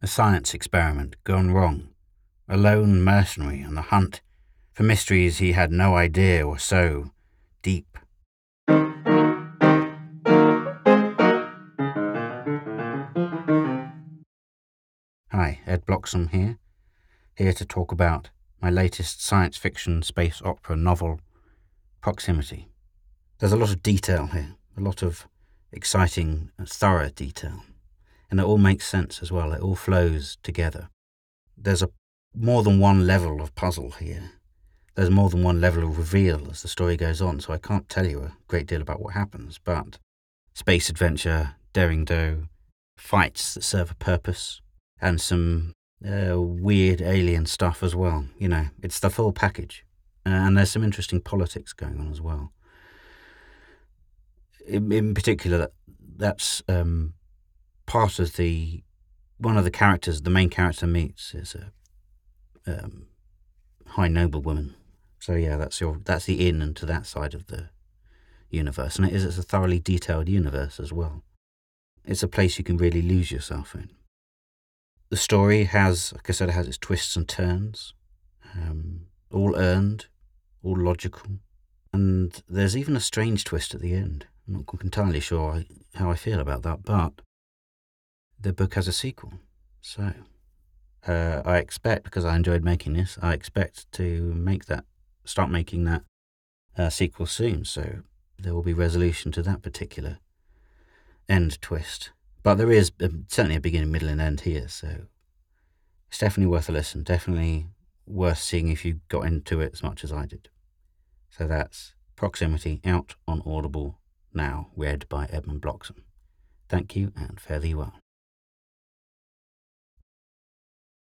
A science experiment gone wrong. A lone mercenary on the hunt for mysteries he had no idea were so deep. Hi, Ed Bloxham here, here to talk about my latest science fiction space opera novel, Proximity. There's a lot of detail here, a lot of exciting, thorough detail, and it all makes sense as well. It all flows together. There's a more than one level of puzzle here. There's more than one level of reveal as the story goes on, so I can't tell you a great deal about what happens, but space adventure, daring do, fights that serve a purpose, and some uh, weird alien stuff as well. You know, it's the full package. Uh, and there's some interesting politics going on as well. In, in particular, that's um, part of the one of the characters. The main character meets is a um, high noble woman. So yeah, that's your that's the in into that side of the universe, and it is it's a thoroughly detailed universe as well. It's a place you can really lose yourself in the story has, like I said, it has its twists and turns, um, all earned, all logical, and there's even a strange twist at the end. I'm not entirely sure how I feel about that, but the book has a sequel, so uh, I expect because I enjoyed making this, I expect to make that, start making that uh, sequel soon. So there will be resolution to that particular end twist. But there is um, certainly a beginning, middle, and end here, so it's definitely worth a listen. Definitely worth seeing if you got into it as much as I did. So that's Proximity out on Audible now, read by Edmund Bloxham. Thank you and fare thee well.